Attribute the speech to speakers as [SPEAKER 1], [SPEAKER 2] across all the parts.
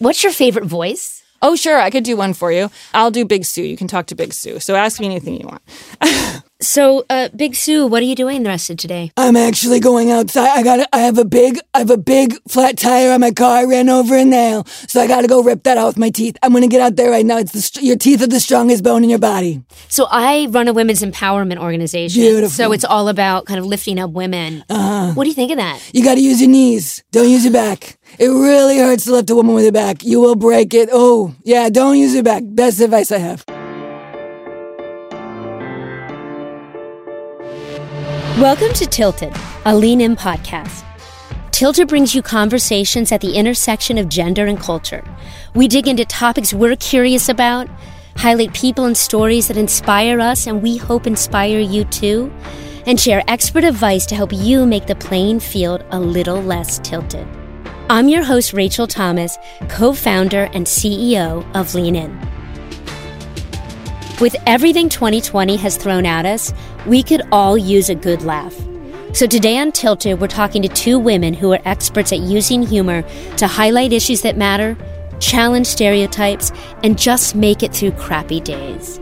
[SPEAKER 1] What's your favorite voice?
[SPEAKER 2] Oh, sure, I could do one for you. I'll do Big Sue. You can talk to Big Sue. So ask me anything you want.
[SPEAKER 1] So, uh, Big Sue, what are you doing the rest of today?
[SPEAKER 3] I'm actually going outside. I got. I have a big. I have a big flat tire on my car. I ran over a nail, so I got to go rip that out with my teeth. I'm gonna get out there right now. It's the your teeth are the strongest bone in your body.
[SPEAKER 1] So, I run a women's empowerment organization.
[SPEAKER 3] Beautiful.
[SPEAKER 1] So, it's all about kind of lifting up women. Uh-huh. What do you think of that?
[SPEAKER 3] You got to use your knees. Don't use your back. It really hurts to lift a woman with your back. You will break it. Oh, yeah. Don't use your back. Best advice I have.
[SPEAKER 1] Welcome to Tilted, a lean in podcast. Tilted brings you conversations at the intersection of gender and culture. We dig into topics we're curious about, highlight people and stories that inspire us and we hope inspire you too, and share expert advice to help you make the playing field a little less tilted. I'm your host, Rachel Thomas, co founder and CEO of Lean In. With everything 2020 has thrown at us, we could all use a good laugh. So today on Tilted, we're talking to two women who are experts at using humor to highlight issues that matter, challenge stereotypes, and just make it through crappy days.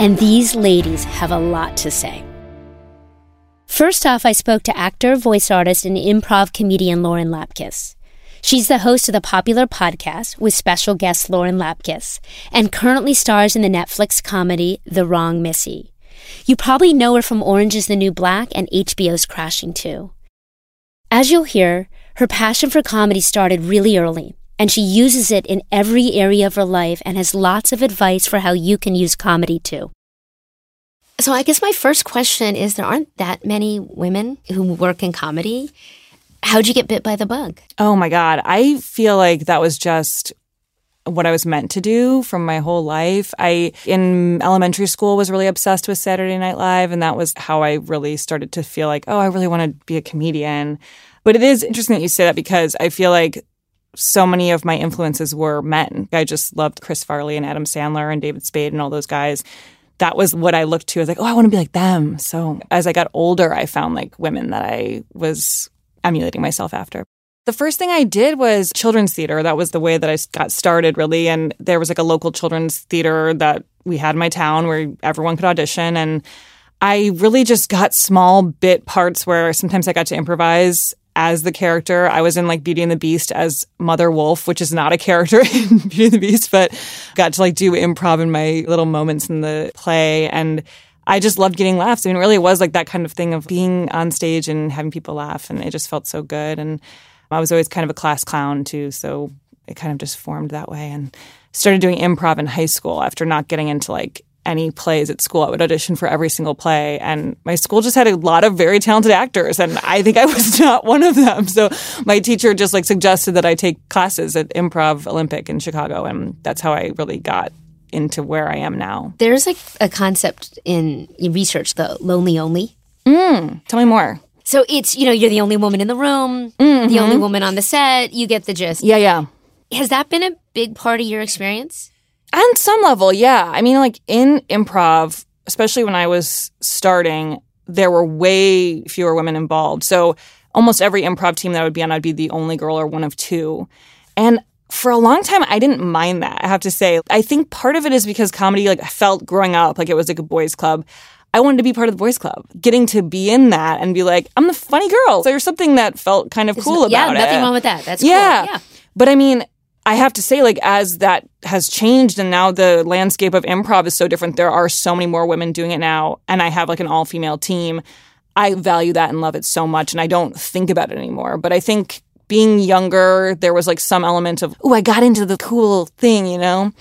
[SPEAKER 1] And these ladies have a lot to say. First off, I spoke to actor, voice artist, and improv comedian Lauren Lapkus. She's the host of the popular podcast with special guest Lauren Lapkus and currently stars in the Netflix comedy The Wrong Missy. You probably know her from Orange is the New Black and HBO's Crashing Too. As you'll hear, her passion for comedy started really early, and she uses it in every area of her life and has lots of advice for how you can use comedy too. So, I guess my first question is there aren't that many women who work in comedy. How'd you get bit by the bug?
[SPEAKER 2] Oh my God. I feel like that was just what I was meant to do from my whole life. I, in elementary school, was really obsessed with Saturday Night Live, and that was how I really started to feel like, oh, I really want to be a comedian. But it is interesting that you say that because I feel like so many of my influences were men. I just loved Chris Farley and Adam Sandler and David Spade and all those guys. That was what I looked to. I was like, oh, I want to be like them. So as I got older, I found like women that I was emulating myself after. The first thing I did was children's theater. That was the way that I got started, really. And there was like a local children's theater that we had in my town where everyone could audition. And I really just got small bit parts where sometimes I got to improvise as the character. I was in like Beauty and the Beast as Mother Wolf, which is not a character in Beauty and the Beast, but got to like do improv in my little moments in the play. And I just loved getting laughs. I mean, it really was like that kind of thing of being on stage and having people laugh, and it just felt so good. And I was always kind of a class clown too, so it kind of just formed that way. And started doing improv in high school after not getting into like any plays at school. I would audition for every single play, and my school just had a lot of very talented actors, and I think I was not one of them. So my teacher just like suggested that I take classes at Improv Olympic in Chicago, and that's how I really got into where I am now.
[SPEAKER 1] There's like a concept in research, the lonely only.
[SPEAKER 2] Mm, tell me more.
[SPEAKER 1] So it's, you know, you're the only woman in the room, mm-hmm. the only woman on the set. You get the gist.
[SPEAKER 2] Yeah, yeah.
[SPEAKER 1] Has that been a big part of your experience?
[SPEAKER 2] On some level, yeah. I mean, like in improv, especially when I was starting, there were way fewer women involved. So almost every improv team that I would be on, I'd be the only girl or one of two. And for a long time I didn't mind that. I have to say. I think part of it is because comedy like I felt growing up like it was like a boys club. I wanted to be part of the boys club. Getting to be in that and be like, I'm the funny girl. So there's something that felt kind of cool
[SPEAKER 1] yeah,
[SPEAKER 2] about
[SPEAKER 1] it. Yeah, nothing wrong with that. That's yeah. Cool. Yeah.
[SPEAKER 2] But I mean, I have to say, like, as that has changed and now the landscape of improv is so different, there are so many more women doing it now. And I have like an all female team. I value that and love it so much. And I don't think about it anymore. But I think being younger, there was like some element of, oh, I got into the cool thing, you know?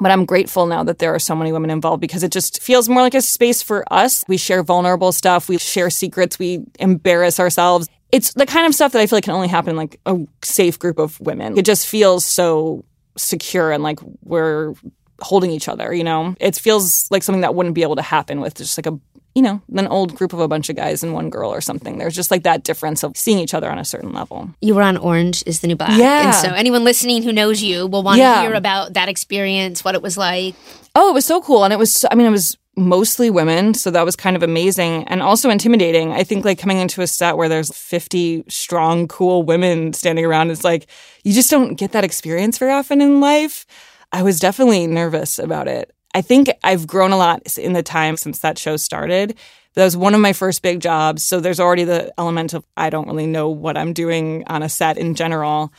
[SPEAKER 2] But I'm grateful now that there are so many women involved because it just feels more like a space for us. We share vulnerable stuff, we share secrets, we embarrass ourselves. It's the kind of stuff that I feel like can only happen in like a safe group of women. It just feels so secure and like we're holding each other, you know? It feels like something that wouldn't be able to happen with just like a you know, an old group of a bunch of guys and one girl or something. There's just like that difference of seeing each other on a certain level.
[SPEAKER 1] You were on Orange is the New Black.
[SPEAKER 2] Yeah.
[SPEAKER 1] And so anyone listening who knows you will want yeah. to hear about that experience, what it was like.
[SPEAKER 2] Oh, it was so cool. And it was, I mean, it was mostly women. So that was kind of amazing and also intimidating. I think like coming into a set where there's 50 strong, cool women standing around, it's like you just don't get that experience very often in life. I was definitely nervous about it. I think I've grown a lot in the time since that show started. That was one of my first big jobs. So there's already the element of I don't really know what I'm doing on a set in general.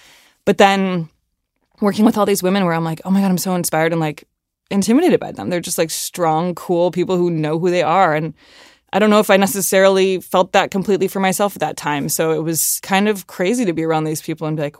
[SPEAKER 2] But then working with all these women where I'm like, oh my God, I'm so inspired and like intimidated by them. They're just like strong, cool people who know who they are. And I don't know if I necessarily felt that completely for myself at that time. So it was kind of crazy to be around these people and be like,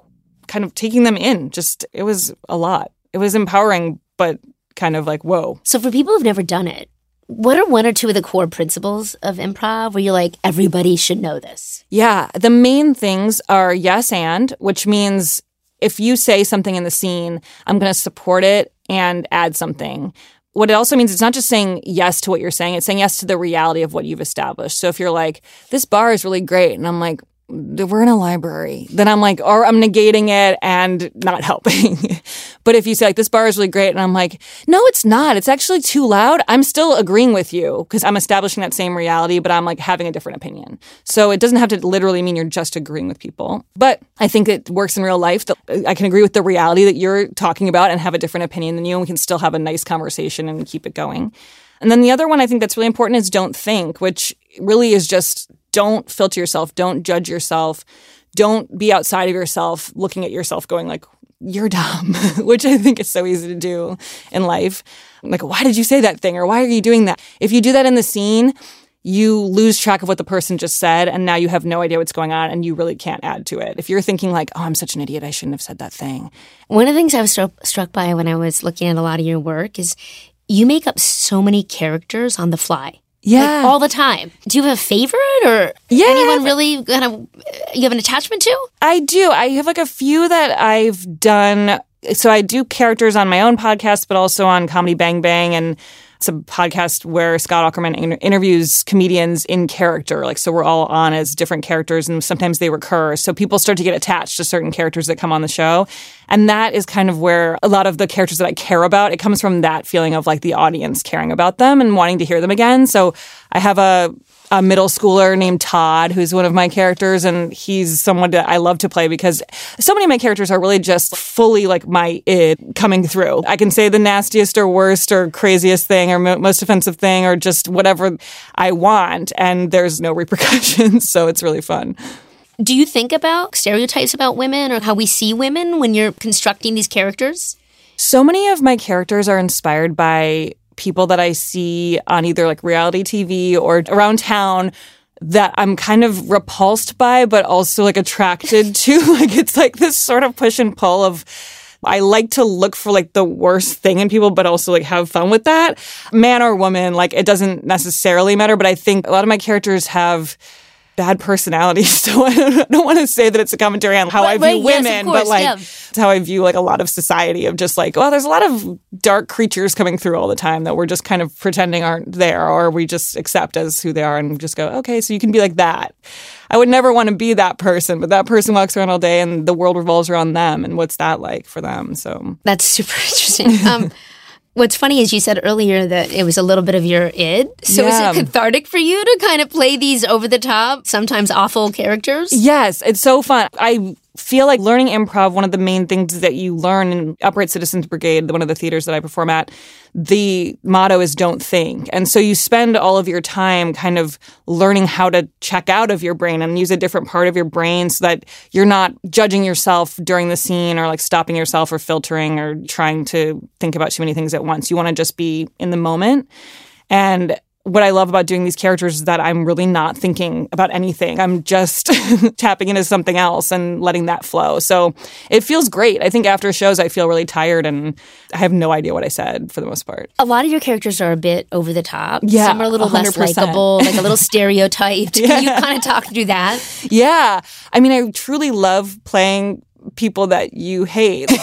[SPEAKER 2] kind of taking them in. Just, it was a lot. It was empowering, but kind of like, whoa.
[SPEAKER 1] So for people who've never done it, what are one or two of the core principles of improv where you're like, everybody should know this?
[SPEAKER 2] Yeah. The main things are yes and, which means if you say something in the scene, I'm going to support it and add something. What it also means it's not just saying yes to what you're saying, it's saying yes to the reality of what you've established. So if you're like, this bar is really great, and I'm like, we're in a library, then I'm like, or I'm negating it and not helping. but if you say like, this bar is really great, and I'm like, no, it's not. It's actually too loud. I'm still agreeing with you because I'm establishing that same reality, but I'm like having a different opinion. So it doesn't have to literally mean you're just agreeing with people. But I think it works in real life that I can agree with the reality that you're talking about and have a different opinion than you, and we can still have a nice conversation and keep it going. And then the other one I think that's really important is don't think, which really is just don't filter yourself, don't judge yourself, don't be outside of yourself looking at yourself going like you're dumb, which I think is so easy to do in life. Like why did you say that thing or why are you doing that? If you do that in the scene, you lose track of what the person just said and now you have no idea what's going on and you really can't add to it. If you're thinking like, "Oh, I'm such an idiot, I shouldn't have said that thing."
[SPEAKER 1] One of the things I was struck by when I was looking at a lot of your work is you make up so many characters on the fly.
[SPEAKER 2] Yeah.
[SPEAKER 1] Like, all the time. Do you have a favorite or
[SPEAKER 2] yeah,
[SPEAKER 1] anyone really kind of you have an attachment to?
[SPEAKER 2] I do. I have like a few that I've done. So I do characters on my own podcast, but also on Comedy Bang Bang and it's a podcast where Scott Aukerman inter- interviews comedians in character. Like, so we're all on as different characters and sometimes they recur. So people start to get attached to certain characters that come on the show. And that is kind of where a lot of the characters that I care about, it comes from that feeling of like the audience caring about them and wanting to hear them again. So I have a a middle schooler named Todd, who's one of my characters, and he's someone that I love to play because so many of my characters are really just fully like my id coming through. I can say the nastiest or worst or craziest thing or most offensive thing or just whatever I want, and there's no repercussions, so it's really fun.
[SPEAKER 1] Do you think about stereotypes about women or how we see women when you're constructing these characters?
[SPEAKER 2] So many of my characters are inspired by people that I see on either like reality TV or around town that I'm kind of repulsed by, but also like attracted to. like it's like this sort of push and pull of I like to look for like the worst thing in people, but also like have fun with that. Man or woman, like it doesn't necessarily matter, but I think a lot of my characters have bad personality. So I don't, don't, want to say that it's a commentary on how
[SPEAKER 1] right,
[SPEAKER 2] I view
[SPEAKER 1] right,
[SPEAKER 2] women,
[SPEAKER 1] yes, course,
[SPEAKER 2] but like
[SPEAKER 1] yeah.
[SPEAKER 2] it's how I view like a lot of society of just like, well, there's a lot of dark creatures coming through all the time that we're just kind of pretending aren't there or we just accept as who they are and just go, okay, so you can be like that. I would never want to be that person, but that person walks around all day and the world revolves around them and what's that like for them? So
[SPEAKER 1] That's super interesting. Um, What's funny is you said earlier that it was a little bit of your id. So
[SPEAKER 2] Yeah.
[SPEAKER 1] is it cathartic for you to kind of play these over the top, sometimes awful characters?
[SPEAKER 2] Yes, it's so fun. I feel like learning improv, one of the main things that you learn in Upright Citizens Brigade, one of the theaters that I perform at, the motto is don't think. And so you spend all of your time kind of learning how to check out of your brain and use a different part of your brain so that you're not judging yourself during the scene or like stopping yourself or filtering or trying to think about too many things at once. You want to just be in the moment. And what I love about doing these characters is that I'm really not thinking about anything. I'm just tapping into something else and letting that flow. So it feels great. I think after shows, I feel really tired and I have no idea what I said for the most part.
[SPEAKER 1] A lot of your characters are a bit over the top.
[SPEAKER 2] Yeah,
[SPEAKER 1] Some are a little less
[SPEAKER 2] 100%.
[SPEAKER 1] likable, like a little stereotyped. Can you kind of talk through that?
[SPEAKER 2] Yeah. I mean, I truly love playing people that you hate.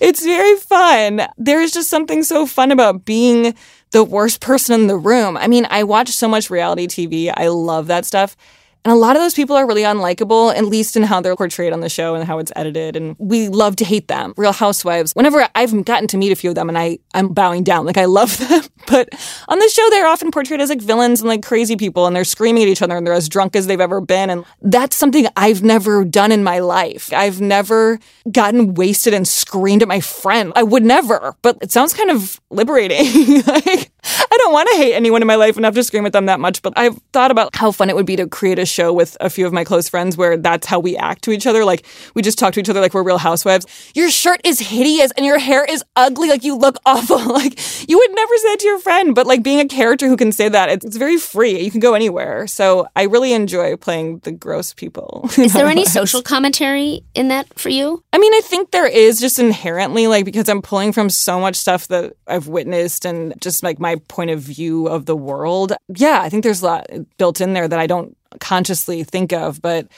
[SPEAKER 2] it's very fun. There's just something so fun about being the worst person in the room. I mean, I watch so much reality TV. I love that stuff. And a lot of those people are really unlikable, at least in how they're portrayed on the show and how it's edited. And we love to hate them. Real Housewives, whenever I've gotten to meet a few of them and I, I'm bowing down, like I love them. But on the show, they're often portrayed as like villains and like crazy people and they're screaming at each other and they're as drunk as they've ever been. And that's something I've never done in my life. I've never gotten wasted and screamed at my friend. I would never, but it sounds kind of liberating. like, I don't want to hate anyone in my life enough to scream at them that much, but I've thought about how fun it would be to create a show with a few of my close friends where that's how we act to each other. Like we just talk to each other like we're real housewives. Your shirt is hideous and your hair is ugly. Like you look awful. Like you would never say that to your friend, but like being a character who can say that, it's, it's very free. You can go anywhere. So I really enjoy playing the gross people.
[SPEAKER 1] Is there any social commentary in that for you?
[SPEAKER 2] I mean, I think there is just inherently, like, because I'm pulling from so much stuff that I've witnessed and just like my point of view of the world. Yeah, I think there's a lot built in there that I don't consciously think of, but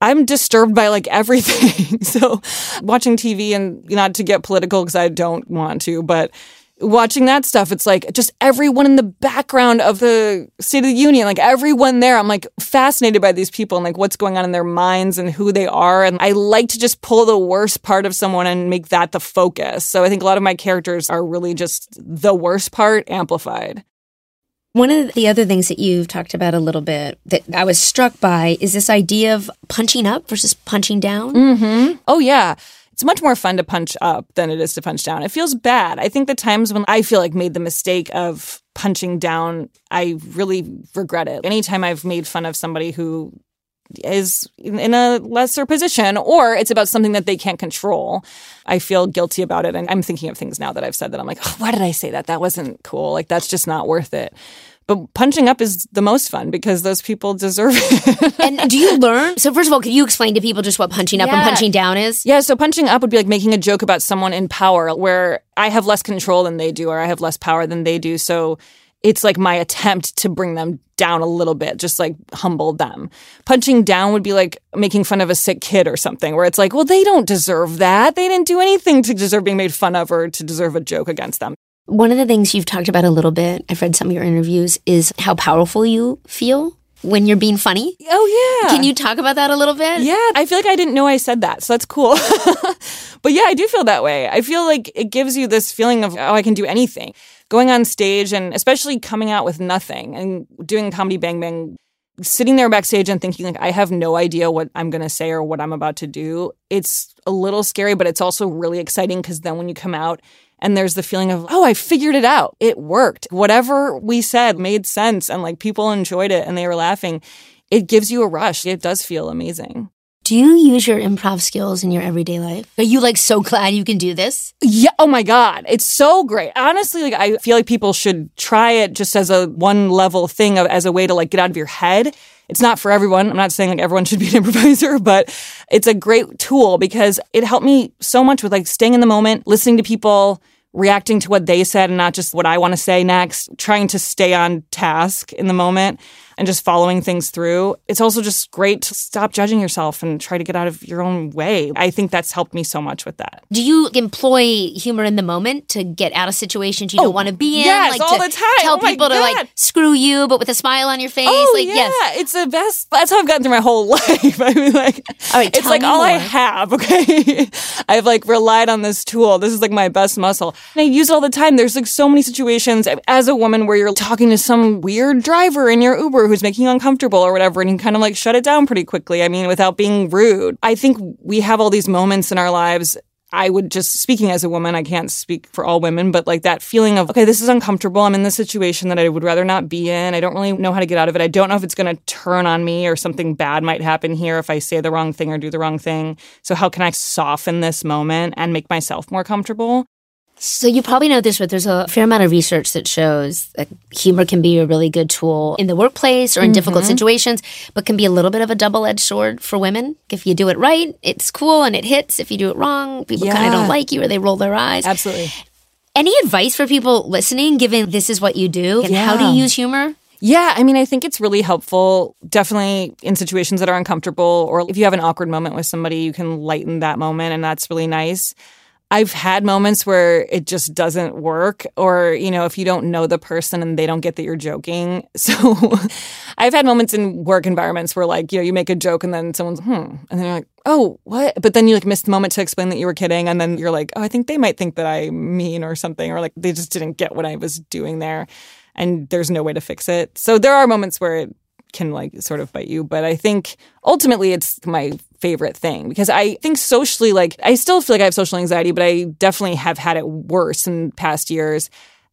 [SPEAKER 2] I'm disturbed by like everything. so watching TV and not to get political because I don't want to, but watching that stuff, it's like just everyone in the background of the State of the Union, like everyone there, I'm like fascinated by these people and like what's going on in their minds and who they are. And I like to just pull the worst part of someone and make that the focus. So I think a lot of my characters are really just the worst part amplified.
[SPEAKER 1] One of the other things that you've talked about a little bit that I was struck by is this idea of punching up versus punching down.
[SPEAKER 2] Mm-hmm. Oh, yeah it's much more fun to punch up than it is to punch down. It feels bad. I think the times when I feel like made the mistake of punching down, I really regret it. Anytime I've made fun of somebody who is in a lesser position or it's about something that they can't control. I feel guilty about it. And I'm thinking of things now that I've said that I'm like, oh, why did I say that? That wasn't cool. Like, that's just not worth it. But punching up is the most fun because those people deserve it.
[SPEAKER 1] and do you learn? So, first of all, could you explain to people just what punching up yeah. and punching down is?
[SPEAKER 2] Yeah. So, punching up would be like making a joke about someone in power where I have less control than they do or I have less power than they do. So, it's like my attempt to bring them down a little bit, just like humble them. Punching down would be like making fun of a sick kid or something, where it's like, well, they don't deserve that. They didn't do anything to deserve being made fun of or to deserve a joke against them.
[SPEAKER 1] One of the things you've talked about a little bit, I've read some of your interviews, is how powerful you feel when you're being funny.
[SPEAKER 2] Oh, yeah.
[SPEAKER 1] Can you talk about that a little bit?
[SPEAKER 2] Yeah, I feel like I didn't know I said that, so that's cool. but yeah, I do feel that way. I feel like it gives you this feeling of, oh, I can do anything. Going on stage and especially coming out with nothing and doing Comedy Bang Bang sitting there backstage and thinking like I have no idea what I'm going to say or what I'm about to do. It's a little scary, but it's also really exciting because then when you come out and there's the feeling of, oh, I figured it out. It worked. Whatever we said made sense and like people enjoyed it and they were laughing. It gives you a rush. It does feel amazing.
[SPEAKER 1] Do you use your improv skills in your everyday life? Are you like so glad you can do this?
[SPEAKER 2] Yeah. Oh my God. It's so great. Honestly, like I feel like people should try it just as a one level thing of, as a way to like get out of your head. It's not for everyone. I'm not saying like everyone should be an improviser, but it's a great tool because it helped me so much with like staying in the moment, listening to people, reacting to what they said and not just what I want to say next, trying to stay on task in the moment and just following things through. It's also just great to stop judging yourself and try to get out of your own way. I think that's helped me so much with that.
[SPEAKER 1] Do you employ humor in the moment to get out of situations you oh, don't want to be in?
[SPEAKER 2] Yes,
[SPEAKER 1] like
[SPEAKER 2] all the time.
[SPEAKER 1] Tell
[SPEAKER 2] oh
[SPEAKER 1] people to like screw you, but with a smile on your face.
[SPEAKER 2] Oh,
[SPEAKER 1] like,
[SPEAKER 2] yeah.
[SPEAKER 1] yes.
[SPEAKER 2] It's the best. That's how I've gotten through my whole life. I mean, like,
[SPEAKER 1] right,
[SPEAKER 2] it's like all
[SPEAKER 1] more.
[SPEAKER 2] I have, okay? I've like relied on this tool. This is like my best muscle. And I use it all the time. There's like so many situations as a woman where you're talking to some weird driver in your Uber who's making you uncomfortable uncomfortable or whatever and you kind of like shut it down pretty quickly. I mean, without being rude. I think we have all these moments in our lives I would just speaking as a woman, I can't speak for all women, but like that feeling of, okay, this is uncomfortable. I'm in this situation that I would rather not be in. I don't really know how to get out of it. I don't know if it's going to turn on me or something bad might happen here if I say the wrong thing or do the wrong thing. So, how can I soften this moment and make myself more comfortable?
[SPEAKER 1] So you probably know this, but there's a fair amount of research that shows that humor can be a really good tool in the workplace or in mm-hmm. difficult situations, but can be a little bit of a double-edged sword for women. If you do it right, it's cool and it hits. If you do it wrong, people yeah. kind of don't like you or they roll their eyes.
[SPEAKER 2] Absolutely.
[SPEAKER 1] Any advice for people listening, given this is what you do, and yeah. how do you use humor?
[SPEAKER 2] Yeah, I mean, I think it's really helpful, definitely in situations that are uncomfortable, or if you have an awkward moment with somebody, you can lighten that moment, and that's really nice. I've had moments where it just doesn't work, or, you know, if you don't know the person and they don't get that you're joking. So I've had moments in work environments where, like, you know, you make a joke and then someone's, hmm, and then you're like, oh, what? But then you like missed the moment to explain that you were kidding. And then you're like, oh, I think they might think that I'm mean or something, or like they just didn't get what I was doing there. And there's no way to fix it. So there are moments where it can like sort of bite you. But I think ultimately it's my favorite thing because I think socially, like, I still feel like I have social anxiety, but I definitely have had it worse in past years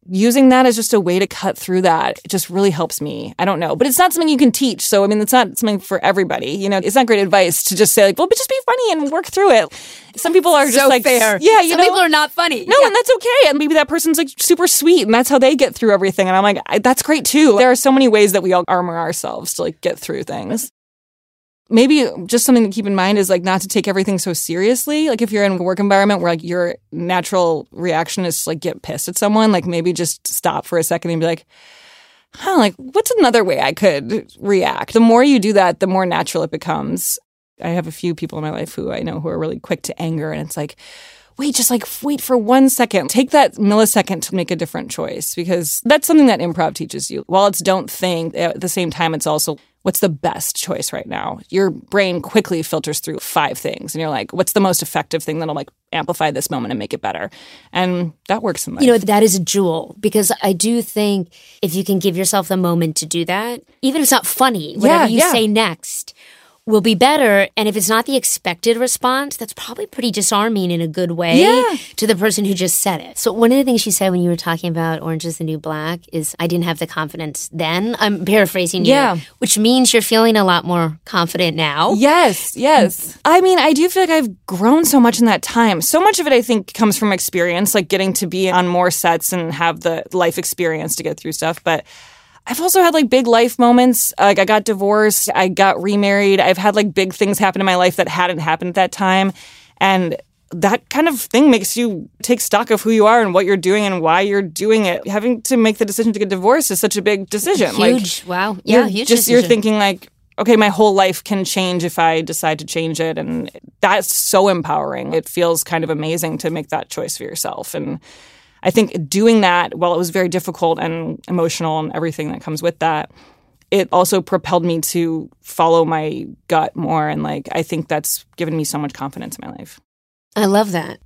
[SPEAKER 2] using that as just a way to cut through that it just really helps me. I don't know, but it's not something you can teach. So I mean, it's not something for everybody. You know, it's not great advice to just say like, well, but just be funny and work through it. Some people are just
[SPEAKER 4] so
[SPEAKER 2] like,
[SPEAKER 4] fair.
[SPEAKER 2] yeah, you
[SPEAKER 4] Some
[SPEAKER 2] know,
[SPEAKER 4] people are not funny.
[SPEAKER 2] no, and that's okay. And maybe that person's like super sweet, and that's how they get through everything. And I'm like, I, that's great too. There are so many ways that we all armor ourselves to like get through things maybe just something to keep in mind is like not to take everything so seriously. Like if you're in a work environment where like your natural reaction is to, like get pissed at someone, like maybe just stop for a second and be like, huh, like what's another way I could react? The more you do that, the more natural it becomes. I have a few people in my life who I know who are really quick to anger and it's like, wait, just like wait for one second. Take that millisecond to make a different choice because that's something that improv teaches you. While it's don't think, at the same time, it's also what's the best choice right now? Your brain quickly filters through five things and you're like, what's the most effective thing that'll like amplify this moment and make it better? And that works in life.
[SPEAKER 1] You know, that is a jewel because I do think if you can give yourself the moment to do that, even if it's not funny, whatever
[SPEAKER 2] Yeah,
[SPEAKER 1] you
[SPEAKER 2] yeah.
[SPEAKER 1] say next will be better. And if it's not the expected response, that's probably pretty disarming in a good way
[SPEAKER 2] Yeah.
[SPEAKER 1] to the person who just said it. So one of the things you said when you were talking about Orange is the New Black is I didn't have the confidence then. I'm paraphrasing you.
[SPEAKER 2] Yeah.
[SPEAKER 1] Which means you're feeling a lot more confident now.
[SPEAKER 2] Yes, yes. I mean, I do feel like I've grown so much in that time. So much of it, I think, comes from experience, like getting to be on more sets and have the life experience to get through stuff. But I've also had like big life moments. Like I got divorced, I got remarried. I've had like big things happen in my life that hadn't happened at that time. And that kind of thing makes you take stock of who you are and what you're doing and why you're doing it. Having to make the decision to get divorced is such a big decision. Like,
[SPEAKER 1] Huge. wow. Yeah, huge.
[SPEAKER 2] just you're thinking like okay my whole life can change if i decide to change it and that's so empowering it feels kind of amazing to make that choice for yourself and i think doing that while it was very difficult and emotional and everything that comes with that it also propelled me to follow my gut more and like i think that's given me so much confidence in my life
[SPEAKER 1] I love that.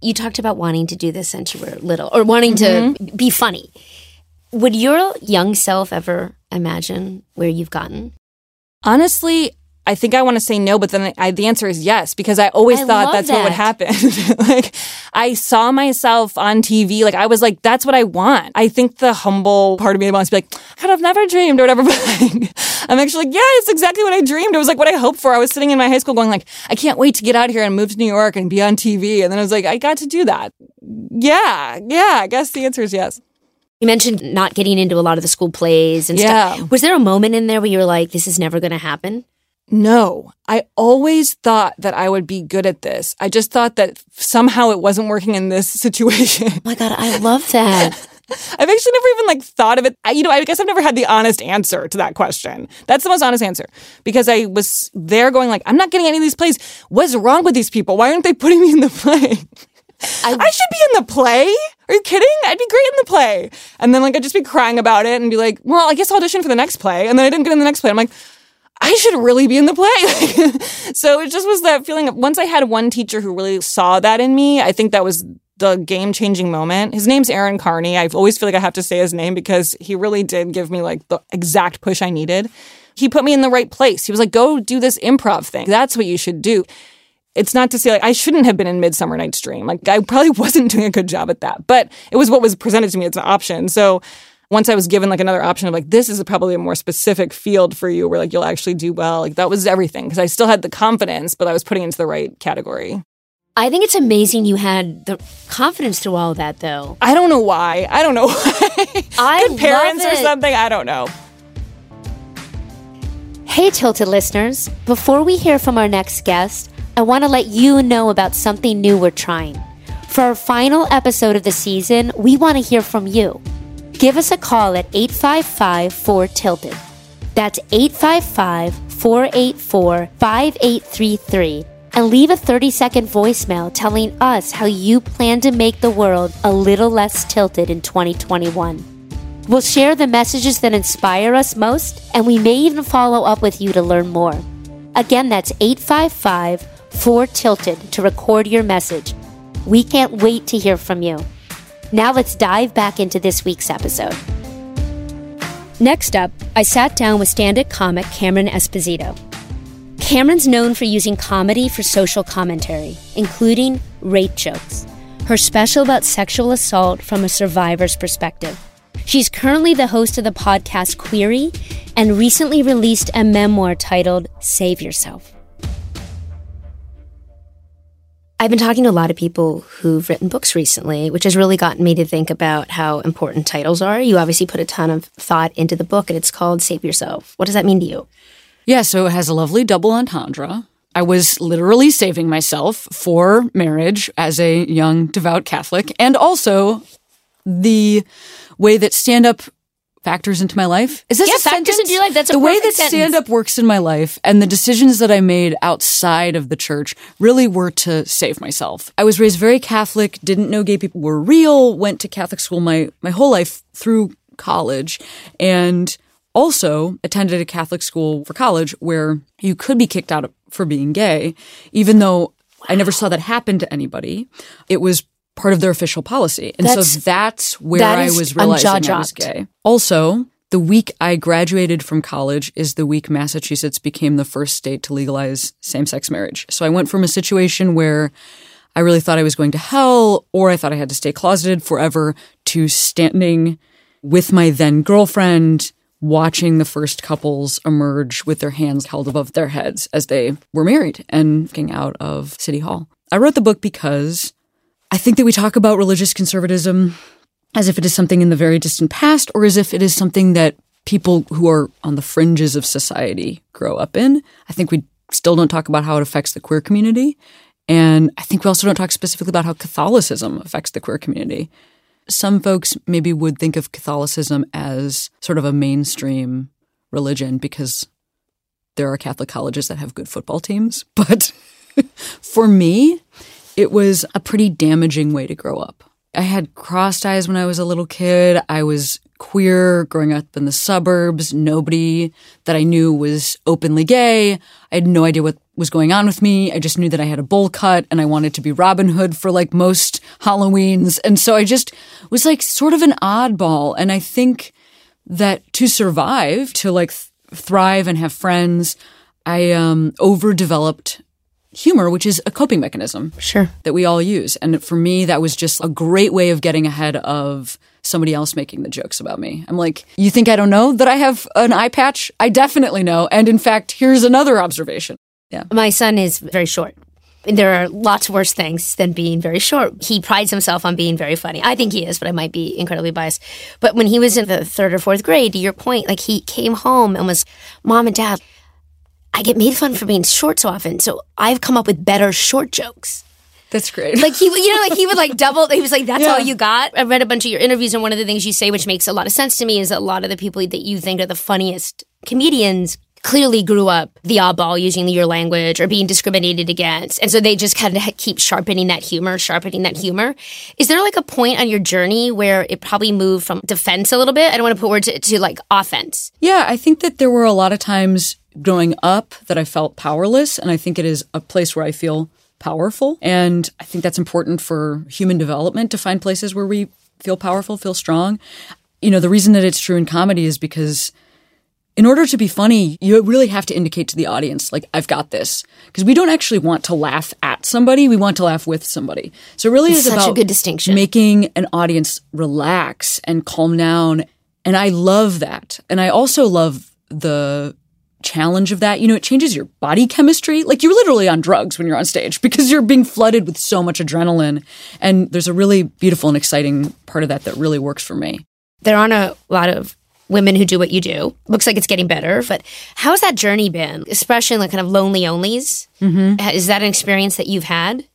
[SPEAKER 1] You talked about wanting to do this since you were little or wanting
[SPEAKER 2] Mm-hmm.
[SPEAKER 1] to be funny. Would your young self ever imagine where you've gotten?
[SPEAKER 2] Honestly, I think I want to say no, but then I, the answer is yes because I always
[SPEAKER 1] I
[SPEAKER 2] thought that's what would happen. like I saw myself on TV, like I was like, that's what I want. I think the humble part of me wants to be like, God, I'd have never dreamed or whatever. But like, I'm actually like, yeah, it's exactly what I dreamed. It was like what I hoped for. I was sitting in my high school going like, I can't wait to get out of here and move to New York and be on TV. And then I was like, I got to do that. Yeah, yeah. I guess the answer is yes.
[SPEAKER 1] You mentioned not getting into a lot of the school plays and
[SPEAKER 2] Yeah.
[SPEAKER 1] stuff. Was there a moment in there where you were like, this is never going to happen?
[SPEAKER 2] No, I always thought that I would be good at this. I just thought that somehow it wasn't working in this situation.
[SPEAKER 1] Oh my God, I love that.
[SPEAKER 2] I've actually never even like thought of it. I, you know, I guess I've never had the honest answer to that question. That's the most honest answer because I was there going like, I'm not getting any of these plays. What's wrong with these people? Why aren't they putting me in the play?
[SPEAKER 1] I-
[SPEAKER 2] I should be in the play. Are you kidding? I'd be great in the play. And then like I'd just be crying about it and be like, well, I guess I'll audition for the next play. And then I didn't get in the next play. I'm like, I should really be in the play. so it just was that feeling once I had one teacher who really saw that in me, I think that was the game changing moment. His name's Aaron Carney. I always feel like I have to say his name because he really did give me like the exact push I needed. He put me in the right place. He was like, go do this improv thing. That's what you should do. It's not to say like I shouldn't have been in Midsummer Night's Dream. Like I probably wasn't doing a good job at that, but it was what was presented to me as an option. So once I was given like another option of like this is probably a more specific field for you where like you'll actually do well. Like that was everything because I still had the confidence, but I was putting it into the right category.
[SPEAKER 1] I think it's amazing you had the confidence through all that, though.
[SPEAKER 2] I don't know why. I don't know why.
[SPEAKER 1] I
[SPEAKER 2] Good parents or something. I don't know.
[SPEAKER 1] Hey, Tilted listeners. Before we hear from our next guest, I want to let you know about something new we're trying. For our final episode of the season, we want to hear from you. Give us a call at 855 4 Tilted. That's 855 484 5833 and leave a 30 second voicemail telling us how you plan to make the world a little less tilted in 2021. We'll share the messages that inspire us most, and we may even follow up with you to learn more. Again, that's 855 4 Tilted to record your message. We can't wait to hear from you. Now let's dive back into this week's episode. Next up, I sat down with stand up comic Cameron Esposito. Cameron's known for using comedy for social commentary, including rape jokes, her special about sexual assault from a survivor's perspective. She's currently the host of the podcast Queery and recently released a memoir titled Save Yourself. I've been talking to a lot of people who've written books recently, which has really gotten me to think about how important titles are. You obviously put a ton of thought into the book, and it's called Save Yourself. What does that mean to you?
[SPEAKER 4] Yeah, so it has a lovely double entendre. I was literally saving myself for marriage as a young devout Catholic, and also the way that stand up factors into my life. Is this
[SPEAKER 1] Yeah,
[SPEAKER 4] a
[SPEAKER 1] factors
[SPEAKER 4] sentence?
[SPEAKER 1] into your life. That's a
[SPEAKER 4] the way that stand up works in my life and the decisions that I made outside of the church really were to save myself. I was raised very Catholic, didn't know gay people were real, went to Catholic school my my whole life through college and also attended a Catholic school for college where you could be kicked out for being gay, even though I never saw that happen to anybody. It was part of their official policy. And
[SPEAKER 1] That's-
[SPEAKER 4] so that's where
[SPEAKER 1] that
[SPEAKER 4] I was realizing I was gay. Also, the week I graduated from college is the week Massachusetts became the first state to legalize same sex marriage. So I went from a situation where I really thought I was going to hell or I thought I had to stay closeted forever to standing with my then girlfriend watching the first couples emerge with their hands held above their heads as they were married and walking out of City Hall. I wrote the book because I think that we talk about religious conservatism as if it is something in the very distant past or as if it is something that people who are on the fringes of society grow up in. I think we still don't talk about how it affects the queer community. And I think we also don't talk specifically about how Catholicism affects the queer community. Some folks maybe would think of Catholicism as sort of a mainstream religion because there are Catholic colleges that have good football teams. But for me, it was a pretty damaging way to grow up. I had crossed eyes when I was a little kid. I was queer growing up in the suburbs. Nobody that I knew was openly gay. I had no idea what was going on with me. I just knew that I had a bowl cut and I wanted to be Robin Hood for like most Halloweens. And so I just was like sort of an oddball. And I think that to survive, to like th- thrive and have friends, I um, overdeveloped humor, which is a coping mechanism
[SPEAKER 1] Sure.
[SPEAKER 4] that we all use. And for me, that was just a great way of getting ahead of somebody else making the jokes about me. I'm like, you think I don't know that I have an eye patch? I definitely know. And in fact, here's another observation. Yeah.
[SPEAKER 1] My son is very short. There are lots worse things than being very short. He prides himself on being very funny. I think he is, but I might be incredibly biased. But when he was in the third or fourth grade, to your point, like he came home and was, Mom and Dad, I get made fun for being short so often. So I've come up with better short jokes.
[SPEAKER 4] That's great.
[SPEAKER 1] Like he, you know, like he would like double. He was like, "That's
[SPEAKER 4] Yeah.
[SPEAKER 1] all you got." I read a bunch of your interviews, and one of the things you say, which makes a lot of sense to me, is that a lot of the people that you think are the funniest comedians clearly grew up the oddball using your language or being discriminated against, and so they just kind of keep sharpening that humor, sharpening that humor. Is there like a point on your journey where it probably moved from defense a little bit? I don't want to put words to, to like offense.
[SPEAKER 4] Yeah, I think that there were a lot of times growing up that I felt powerless. And I think it is a place where I feel powerful. And I think that's important for human development to find places where we feel powerful, feel strong. You know, the reason that it's true in comedy is because in order to be funny, you really have to indicate to the audience, like, I've got this. Because we don't actually want to laugh at somebody, we want to laugh with somebody. So it really
[SPEAKER 1] It's
[SPEAKER 4] is
[SPEAKER 1] such a good distinction.
[SPEAKER 4] making an audience relax and calm down. And I love that. And I also love the challenge of that. You know, it changes your body chemistry. Like you're literally on drugs when you're on stage because you're being flooded with so much adrenaline. And there's a really beautiful and exciting part of that that really works for me.
[SPEAKER 1] there aren't a lot of women who do what you do. Looks like it's getting better, but how's that journey been? Especially in like kind of lonely onlys. Mm-hmm. Is that an experience that you've had?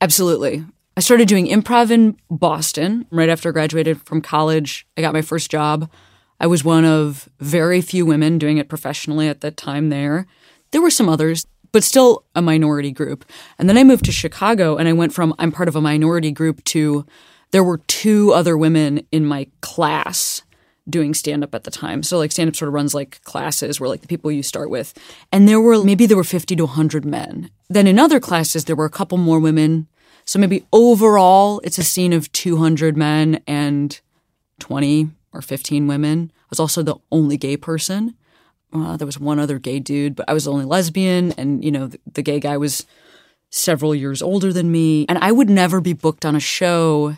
[SPEAKER 4] Absolutely. I started doing improv in Boston right after I graduated from college. I got my first job. I was one of very few women doing it professionally at that time there. There were some others, but still a minority group. And then I moved to Chicago and I went from I'm part of a minority group to there were two other women in my class doing stand up at the time. So like stand up sort of runs like classes where like the people you start with. And there were maybe there were 50 to 100 men. Then in other classes there were a couple more women. So maybe overall it's a scene of 200 men and 20 or 15 women. I was also the only gay person. Uh, there was one other gay dude, but I was the only lesbian and you know the, the gay guy was several years older than me and I would never be booked on a show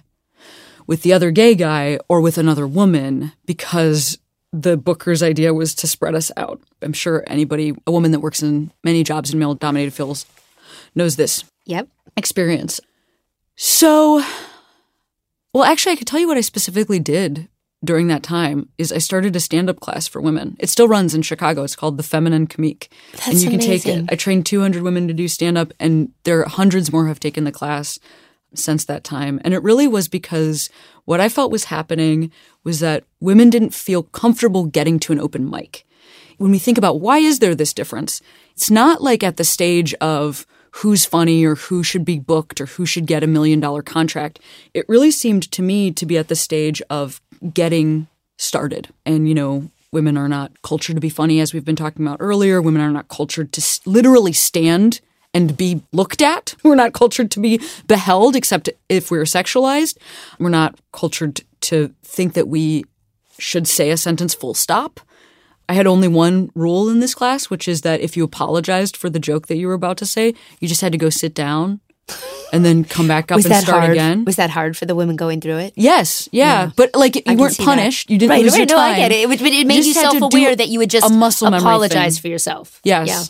[SPEAKER 4] with the other gay guy or with another woman because the booker's idea was to spread us out. I'm sure anybody, a woman that works in many jobs in male dominated fields, knows this
[SPEAKER 1] Yep.
[SPEAKER 4] experience. So, well, actually, I could tell you what I specifically did during that time is I started a stand-up class for women. It still runs in Chicago. It's called the Feminine Comique. and you can take it. I trained 200 women to do stand-up and there are hundreds more who have taken the class since that time. And it really was because what I felt was happening was that women didn't feel comfortable getting to an open mic. When we think about why is there this difference, it's not like at the stage of who's funny or who should be booked or who should get a million dollar contract. It really seemed to me to be at the stage of getting started. And, you know, women are not cultured to be funny, as we've been talking about earlier. Women are not cultured to literally stand and be looked at. We're not cultured to be beheld, except if we're sexualized. We're not cultured to think that we should say a sentence full stop. I had only one rule in this class, which is that if you apologized for the joke that you were about to say, you just had to go sit down and then come back up
[SPEAKER 1] Was
[SPEAKER 4] and
[SPEAKER 1] that
[SPEAKER 4] start
[SPEAKER 1] hard?
[SPEAKER 4] again.
[SPEAKER 1] Was that hard for the women going through it?
[SPEAKER 4] Yes, yeah, but like you
[SPEAKER 1] can
[SPEAKER 4] weren't
[SPEAKER 1] see that.
[SPEAKER 4] punished. You didn't
[SPEAKER 1] right,
[SPEAKER 4] lose
[SPEAKER 1] right,
[SPEAKER 4] your
[SPEAKER 1] no. I get it. It, would- it made you
[SPEAKER 4] just had
[SPEAKER 1] self-aware that you would just
[SPEAKER 4] a muscle
[SPEAKER 1] apologize for yourself.
[SPEAKER 4] Yes.
[SPEAKER 1] Yeah.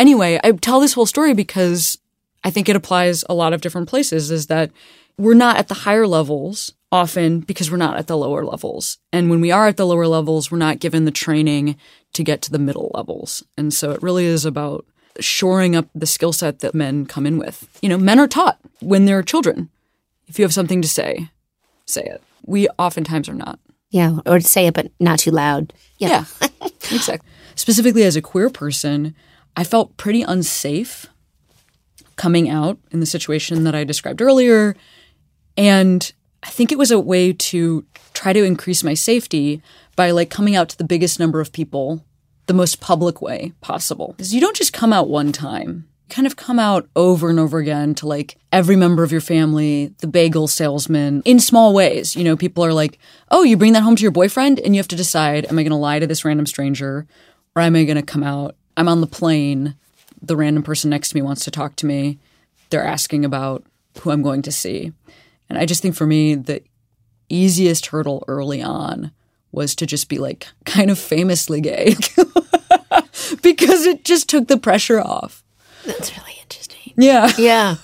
[SPEAKER 4] Anyway, I tell this whole story because I think it applies a lot of different places. Is that we're not at the higher levels often because we're not at the lower levels, and when we are at the lower levels, we're not given the training to get to the middle levels, and so it really is about shoring up the skill set that men come in with. You know, men are taught when they're children. If you have something to say, say it. We oftentimes are not.
[SPEAKER 1] Yeah, or say it, but not too loud.
[SPEAKER 4] Yeah, exactly. Specifically, as a queer person, I felt pretty unsafe coming out in the situation that I described earlier. And I think it was a way to try to increase my safety by like coming out to the biggest number of people the most public way possible. Because you don't just come out one time. You kind of come out over and over again to like every member of your family, the bagel salesman, in small ways. You know, people are like, oh, you bring that home to your boyfriend? And you have to decide, am I going to lie to this random stranger or am I going to come out? I'm on the plane. The random person next to me wants to talk to me. They're asking about who I'm going to see. And I just think for me, the easiest hurdle early on was to just be like kind of famously gay because it just took the pressure off.
[SPEAKER 1] That's really interesting.
[SPEAKER 4] Yeah.
[SPEAKER 1] Yeah.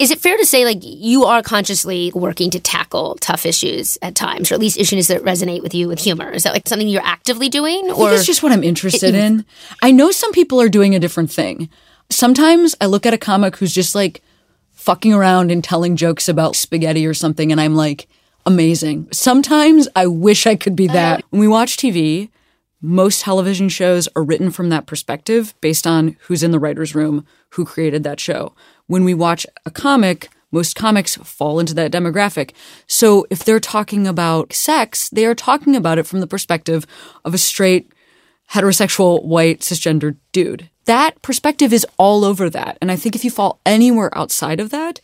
[SPEAKER 1] Is it fair to say, like, you are consciously working to tackle tough issues at times, or at least issues that resonate with you with humor? Is that like something you're actively doing?
[SPEAKER 4] I
[SPEAKER 1] Or
[SPEAKER 4] think it's just what I'm interested mm-hmm. in. I know some people are doing a different thing. Sometimes I look at a comic who's just like fucking around and telling jokes about spaghetti or something, and I'm like, amazing. Sometimes I wish I could be that. When we watch TV, most television shows are written from that perspective based on who's in the writer's room, who created that show. When we watch a comic, most comics fall into that demographic. So if they're talking about sex, they are talking about it from the perspective of a straight, heterosexual, white, cisgender dude. That perspective is all over that. And I think if you fall anywhere outside of that,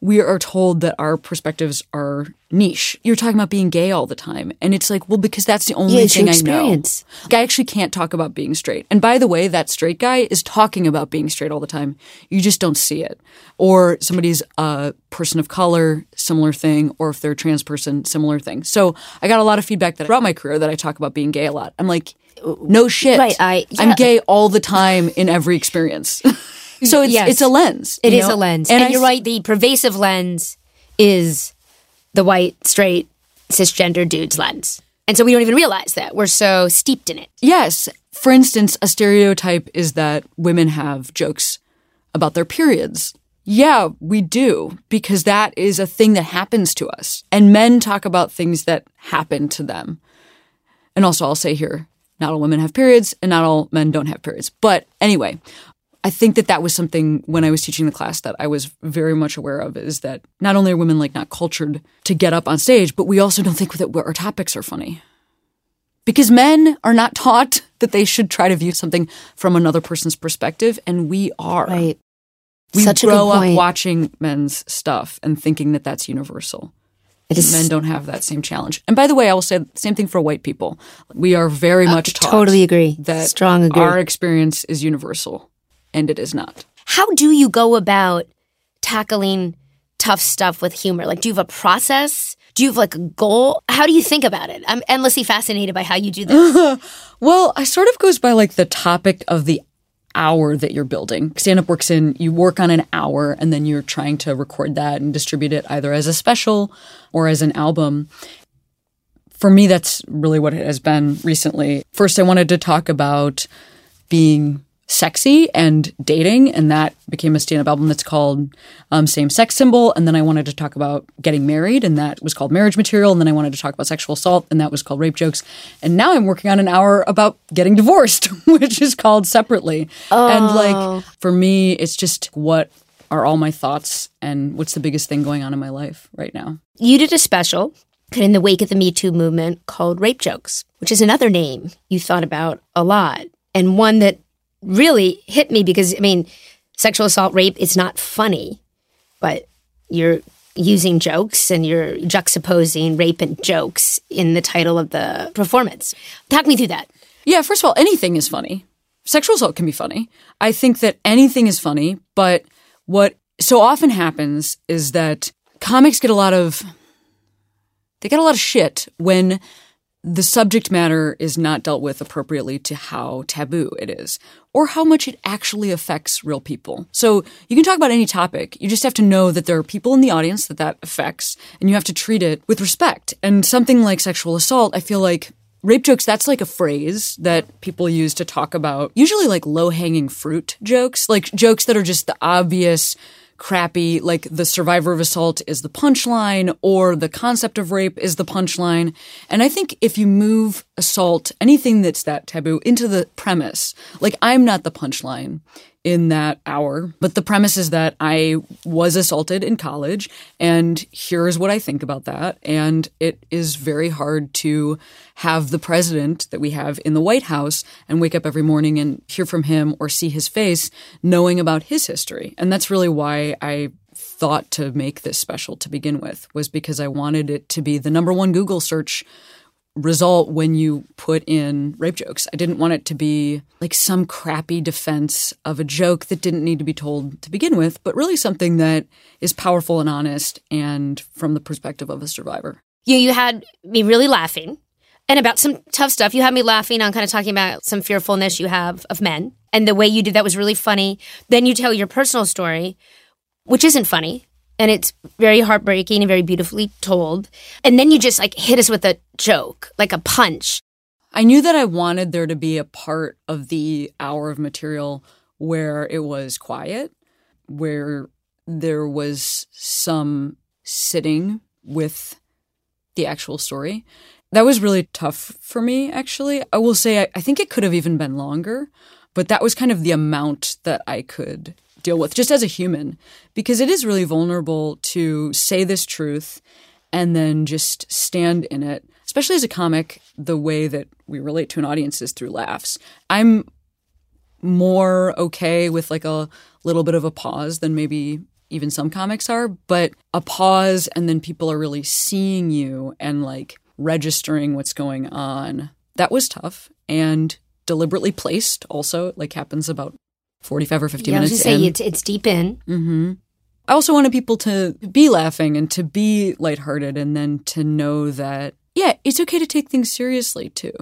[SPEAKER 4] we are told that our perspectives are niche. You're talking about being gay all the time. And it's like, well, because that's the only
[SPEAKER 1] Yeah,
[SPEAKER 4] thing I know.
[SPEAKER 1] experience.
[SPEAKER 4] I actually can't talk about being straight. And by the way, that straight guy is talking about being straight all the time. You just don't see it. Or somebody's a person of color, similar thing. Or if they're a trans person, similar thing. So I got a lot of feedback that throughout my career that I talk about being gay a lot. I'm like, no shit.
[SPEAKER 1] Right, I-
[SPEAKER 4] I'm gay all the time in every experience. so it's,
[SPEAKER 1] Yes.
[SPEAKER 4] it's a lens.
[SPEAKER 1] It is
[SPEAKER 4] know?
[SPEAKER 1] a lens. And,
[SPEAKER 4] I
[SPEAKER 1] you're
[SPEAKER 4] s-
[SPEAKER 1] right, the pervasive lens is the white, straight, cisgender dude's lens. And so we don't even realize that. We're so steeped in it.
[SPEAKER 4] Yes. For instance, a stereotype is that women have jokes about their periods. Yeah, we do, because that is a thing that happens to us. And men talk about things that happen to them. And also, I'll say here, not all women have periods and not all men don't have periods. But anyway, I think that that was something when I was teaching the class that I was very much aware of is that not only are women like not cultured to get up on stage, but we also don't think that our topics are funny. Because men are not taught that they should try to view something from another person's perspective, and we are.
[SPEAKER 1] Right.
[SPEAKER 4] We
[SPEAKER 1] Such a
[SPEAKER 4] grow
[SPEAKER 1] good point.
[SPEAKER 4] up watching men's stuff and thinking that that's universal.
[SPEAKER 1] Is
[SPEAKER 4] Men don't have that same challenge. And by the way, I will say the same thing for white people. We are very uh, much taught
[SPEAKER 1] totally agree.
[SPEAKER 4] that
[SPEAKER 1] Strong agree.
[SPEAKER 4] our experience is universal, and it is not.
[SPEAKER 1] How do you go about tackling tough stuff with humor? Like, do you have a process? Do you have like a goal? How do you think about it? I'm endlessly fascinated by how you do this.
[SPEAKER 4] Well, I sort of goes by like the topic of the hour that you're building. Stand up works in you work on an hour and then you're trying to record that and distribute it either as a special or as an album. For me, that's really what it has been recently. First, I wanted to talk about being sexy and dating, and that became a stand up album that's called um, Same Sex Symbol. And then I wanted to talk about getting married, and that was called Marriage Material. And then I wanted to talk about sexual assault, and that was called Rape Jokes. And now I'm working on an hour about getting divorced, which is called Separately. And like, for me, it's just what are all my thoughts and what's the biggest thing going on in my life right now.
[SPEAKER 1] you did a special kind of in the wake of the Me Too movement called Rape Jokes, which is another name you thought about a lot and one that really hit me because, I mean, sexual assault, rape, it's not funny, but you're using jokes and you're juxtaposing rape and jokes in the title of the performance. Talk me through that.
[SPEAKER 4] Yeah, first of all, anything is funny. Sexual assault can be funny. I think that anything is funny, but what so often happens is that comics get a lot of they get a lot of shit when the subject matter is not dealt with appropriately to how taboo it is or how much it actually affects real people. So you can talk about any topic. You just have to know that there are people in the audience that that affects and you have to treat it with respect. And something like sexual assault, I feel like rape jokes, that's like a phrase that people use to talk about usually like low hanging fruit jokes, like jokes that are just the obvious crappy, like the survivor of assault is the punchline or the concept of rape is the punchline. And I think if you move assault, anything that's that taboo, into the premise, like I'm not the punchline in that hour, but the premise is that I was assaulted in college and here's what I think about that. And it is very hard to have the president that we have in the White House and wake up every morning and hear from him or see his face knowing about his history. And that's really why I thought to make this special to begin with was because I wanted it to be the number one Google search result when you put in rape jokes. I didn't want it to be like some crappy defense of a joke that didn't need to be told to begin with, but really something that is powerful and honest and from the perspective of a survivor.
[SPEAKER 1] You you had me really laughing. And about some tough stuff. You had me laughing on kind of talking about some fearfulness you have of men. And the way you did that was really funny. Then you tell your personal story, which isn't funny. And it's very heartbreaking and very beautifully told. And then you just like hit us with a joke, like a punch.
[SPEAKER 4] I knew that I wanted there to be a part of the hour of material where it was quiet, where there was some sitting with the actual story. That was really tough for me, actually. I will say, I, I think it could have even been longer, but that was kind of the amount that I could deal with just as a human, because it is really vulnerable to say this truth and then just stand in it, especially as a comic, the way that we relate to an audience is through laughs. I'm more okay with like a little bit of a pause than maybe even some comics are, but a pause and then people are really seeing you and like registering what's going on. That was tough and deliberately placed also, like happens about 45 or 50
[SPEAKER 1] Yeah, I was
[SPEAKER 4] minutes
[SPEAKER 1] just saying
[SPEAKER 4] in.
[SPEAKER 1] it's, it's deep in.
[SPEAKER 4] hmm I also wanted people to be laughing and to be lighthearted and then to know that, yeah, it's okay to take things seriously too.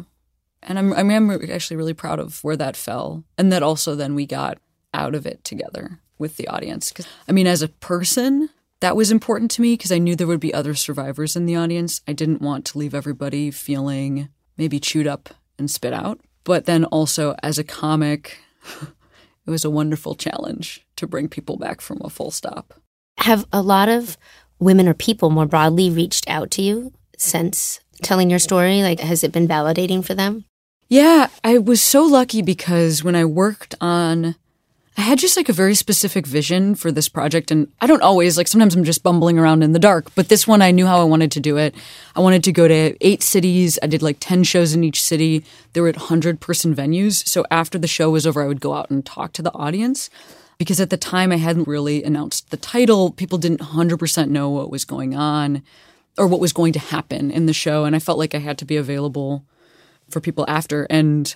[SPEAKER 4] And I'm, I mean, I'm actually really proud of where that fell. And that also then we got out of it together with the audience. Because, I mean, as a person, that was important to me because I knew there would be other survivors in the audience. I didn't want to leave everybody feeling maybe chewed up and spit out. But then also as a comic, it was a wonderful challenge to bring people back from a full stop.
[SPEAKER 1] Have a lot of women or people more broadly reached out to you since telling your story? Like, has it been validating for them?
[SPEAKER 4] Yeah, I was so lucky because when I worked on I had just like a very specific vision for this project. And I don't always, like, sometimes I'm just bumbling around in the dark. But this one, I knew how I wanted to do it. I wanted to go to eight cities. I did like 10 shows in each city. There were 100 person venues. So after the show was over, I would go out and talk to the audience. Because at the time, I hadn't really announced the title. People didn't 100% know what was going on or what was going to happen in the show. And I felt like I had to be available for people after. And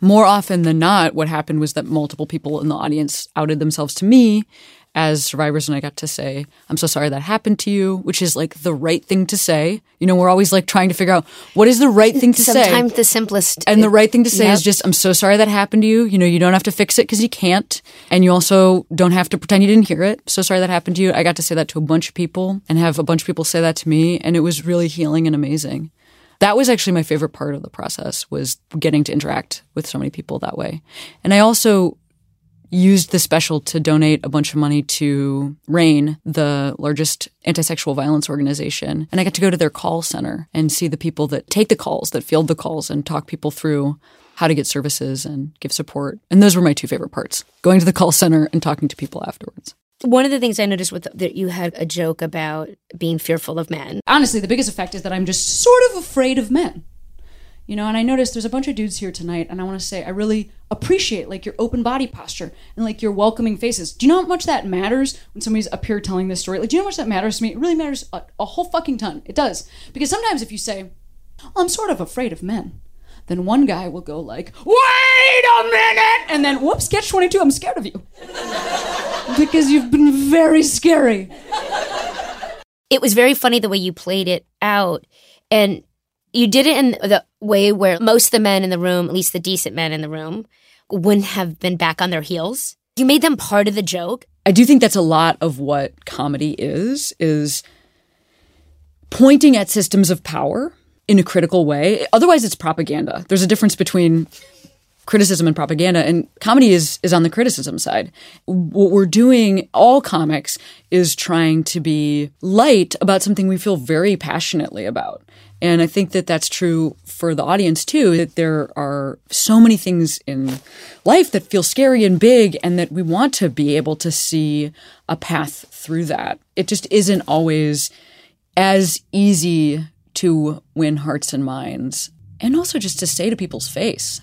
[SPEAKER 4] more often than not, what happened was that multiple people in the audience outed themselves to me as survivors, and I got to say, I'm so sorry that happened to you, which is like the right thing to say. You know, we're always like trying to figure out what is the right thing to
[SPEAKER 1] Sometimes
[SPEAKER 4] say.
[SPEAKER 1] Sometimes the simplest.
[SPEAKER 4] And the right thing to say
[SPEAKER 1] Yep.
[SPEAKER 4] is just, I'm so sorry that happened to you. You know, you don't have to fix it because you can't. And you also don't have to pretend you didn't hear it. So sorry that happened to you. I got to say that to a bunch of people and have a bunch of people say that to me. And it was really healing and amazing. That was actually my favorite part of the process was getting to interact with so many people that way. And I also used the special to donate a bunch of money to RAINN, the largest anti-sexual violence organization. And I got to go to their call center and see the people that take the calls, that field the calls and talk people through how to get services and give support. And those were my two favorite parts, going to the call center and talking to people afterwards.
[SPEAKER 1] One of the things I noticed with that you had a joke about being fearful of men.
[SPEAKER 5] honestly, the biggest effect is that I'm just sort of afraid of men. You know, and I noticed there's a bunch of dudes here tonight, and I want to say I really appreciate like your open body posture and like your welcoming faces. Do you know how much that matters when somebody's up here telling this story? Like, do you know how much that matters to me? It really matters a, a whole fucking ton. It does because sometimes if you say, well, "I'm sort of afraid of men," then one guy will go like, "Wait a minute," and then whoops, catch twenty two. I'm scared of you because you've been very scary.
[SPEAKER 1] It was very funny the way you played it out. And you did it in the way where most of the men in the room, at least the decent men in the room, wouldn't have been back on their heels. You made them part of the joke.
[SPEAKER 4] I do think that's a lot of what comedy is is pointing at systems of power in a critical way. Otherwise it's propaganda. There's a difference between criticism and propaganda and comedy is is on the criticism side. What we're doing all comics is trying to be light about something we feel very passionately about. And I think that that's true for the audience too, that there are so many things in life that feel scary and big, and that we want to be able to see a path through that. It just isn't always as easy to win hearts and minds, and also just to say to people's face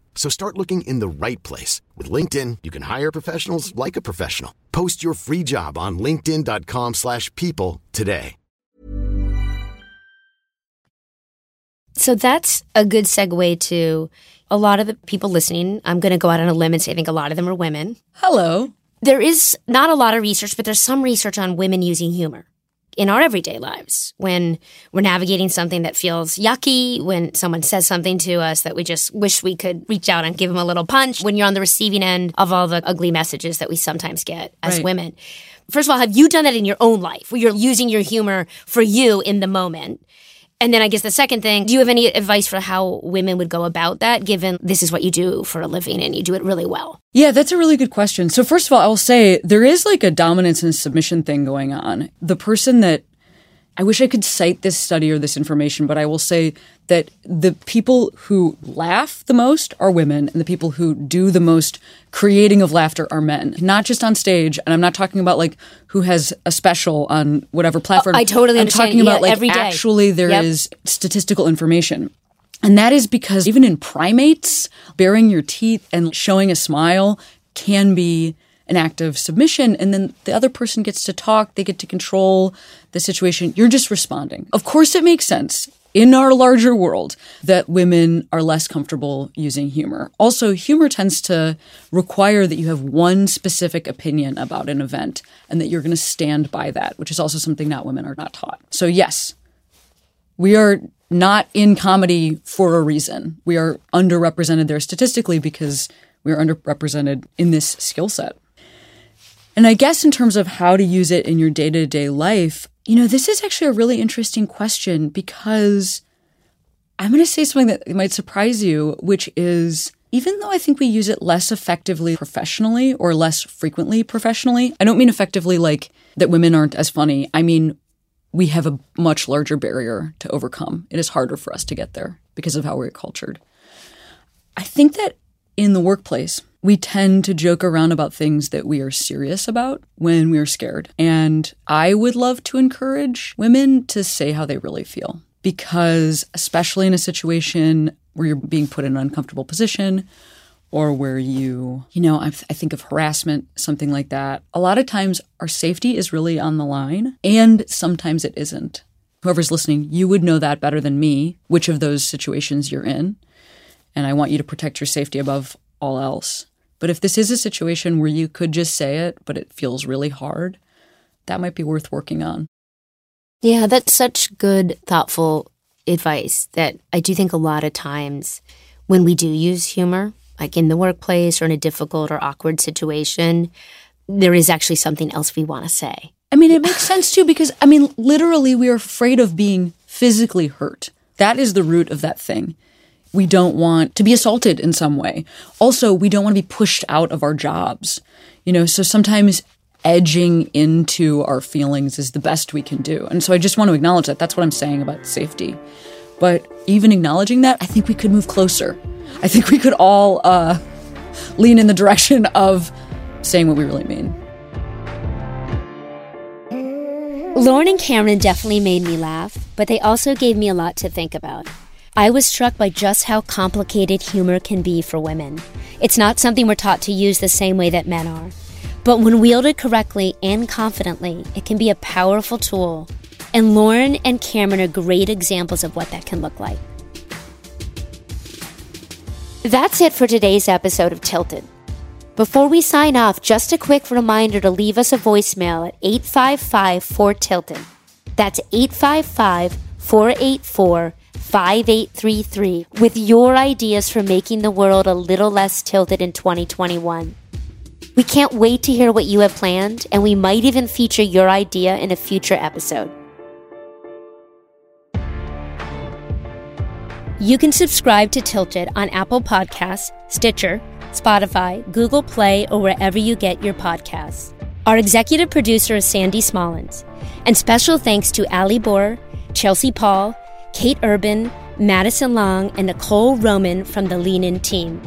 [SPEAKER 6] So start looking in the right place. With LinkedIn, you can hire professionals like a professional. Post your free job on linkedin.com/people slash people today.
[SPEAKER 1] So that's a good segue to a lot of the people listening. I'm going to go out on a limb and say I think a lot of them are women.
[SPEAKER 4] Hello.
[SPEAKER 1] There is not a lot of research, but there's some research on women using humor in our everyday lives when we're navigating something that feels yucky, when someone says something to us that we just wish we could reach out and give them a little punch, when you're on the receiving end of all the ugly messages that we sometimes get as
[SPEAKER 4] Right.
[SPEAKER 1] women. First of all, have you done that in your own life where you're using your humor for you in the moment? And then I guess the second thing, do you have any advice for how women would go about that, given this is what you do for a living and you do it really well?
[SPEAKER 4] Yeah, that's a really good question. So first of all, I will say there is like a dominance and submission thing going on. The person that I wish I could cite this study or this information, but I will say that the people who laugh the most are women, and the people who do the most creating of laughter are men. Not just on stage, and I'm not talking about like who has a special on whatever oh, platform.
[SPEAKER 1] Oh, I totally
[SPEAKER 4] I'm
[SPEAKER 1] understand.
[SPEAKER 4] talking about like
[SPEAKER 1] every day.
[SPEAKER 4] actually there is
[SPEAKER 1] Yep.
[SPEAKER 4] statistical information. And that is because even in primates, baring your teeth and showing a smile can be an act of submission. And then the other person gets to talk, they get to control the situation. You're just responding. Of course, it makes sense in our larger world that women are less comfortable using humor. Also, humor tends to require that you have one specific opinion about an event and that you're going to stand by that, which is also something that women are not taught. So, yes, we are not in comedy for a reason. We are underrepresented there statistically because we are underrepresented in this skill set. And I guess in terms of how to use it in your day to day life, you know, this is actually a really interesting question because I'm going to say something that might surprise you, which is even though I think we use it less effectively professionally or less frequently professionally, I don't mean effectively like that women aren't as funny. I mean, we have a much larger barrier to overcome. It is harder for us to get there because of how we're cultured. I think that in the workplace, we tend to joke around about things that we are serious about when we are scared. And I would love to encourage women to say how they really feel because, especially in a situation where you're being put in an uncomfortable position or where you, you know, I, I, think of harassment, something like that. A lot of times our safety is really on the line, and sometimes it isn't. Whoever's listening, you would know that better than me, which of those situations you're in. And I want you to protect your safety above all else. But if this is a situation where you could just say it, but it feels really hard, that might be worth working on.
[SPEAKER 1] Yeah, that's such good, thoughtful advice that I do think a lot of times when we do use humor, like in the workplace or in a difficult or awkward situation, there is actually something else we want to say.
[SPEAKER 4] I mean, it makes sense too because, I mean, literally, we are afraid of being physically hurt. That is the root of that thing. We don't want to be assaulted in some way. Also, we don't want to be pushed out of our jobs. You know, so sometimes edging into our feelings is the best we can do. And so I just want to acknowledge that. That's what I'm saying about safety. But even acknowledging that, I think we could move closer. I think we could all uh, lean in the direction of saying what we really mean.
[SPEAKER 1] Lauren and Cameron definitely made me laugh, but they also gave me a lot to think about. I was struck by just how complicated humor can be for women. It's not something we're taught to use the same way that men are. But when wielded correctly and confidently, it can be a powerful tool. And Lauren and Cameron are great examples of what that can look like. That's it for today's episode of Tilted. Before we sign off, just a quick reminder to leave us a voicemail at 855 4 Tilted. That's 855 484 5833 with your ideas for making the world a little less tilted in 2021. We can't wait to hear what you have planned, and we might even feature your idea in a future episode. You can subscribe to Tilted on Apple Podcasts, Stitcher, Spotify, Google Play, or wherever you get your podcasts. Our executive producer is Sandy Smollins. And special thanks to Ali Bohr, Chelsea Paul, Kate Urban, Madison Long, and Nicole Roman from the Lean In team.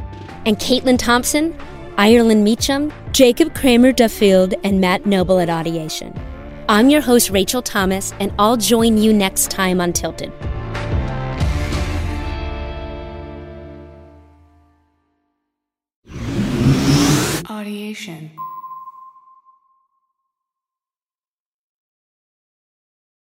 [SPEAKER 1] And Caitlin Thompson, Ireland Meacham, Jacob Kramer Duffield, and Matt Noble at Audiation. I'm your host, Rachel Thomas, and I'll join you next time on Tilted.
[SPEAKER 7] Audiation.